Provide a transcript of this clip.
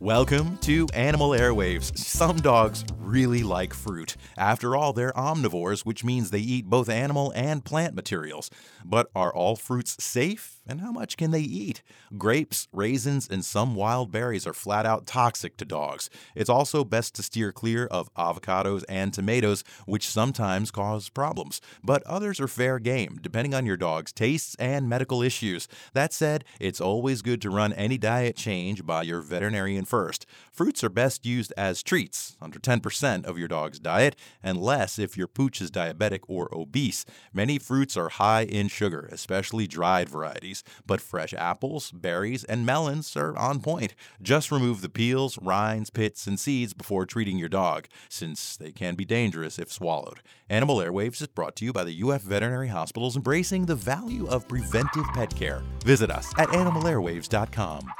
Welcome to Animal Airwaves. Some dogs really like fruit. After all, they're omnivores, which means they eat both animal and plant materials. But are all fruits safe? And how much can they eat? Grapes, raisins, and some wild berries are flat out toxic to dogs. It's also best to steer clear of avocados and tomatoes, which sometimes cause problems. But others are fair game, depending on your dog's tastes and medical issues. That said, it's always good to run any diet change by your veterinarian first. Fruits are best used as treats, under 10% of your dog's diet, and less if your pooch is diabetic or obese. Many fruits are high in sugar, especially dried varieties, but fresh apples, berries, and melons are on point. Just remove the peels, rinds, pits, and seeds before treating your dog, since they can be dangerous if swallowed. Animal Airwaves is brought to you by the UF Veterinary Hospitals embracing the value of preventive pet care. Visit us at animalairwaves.com.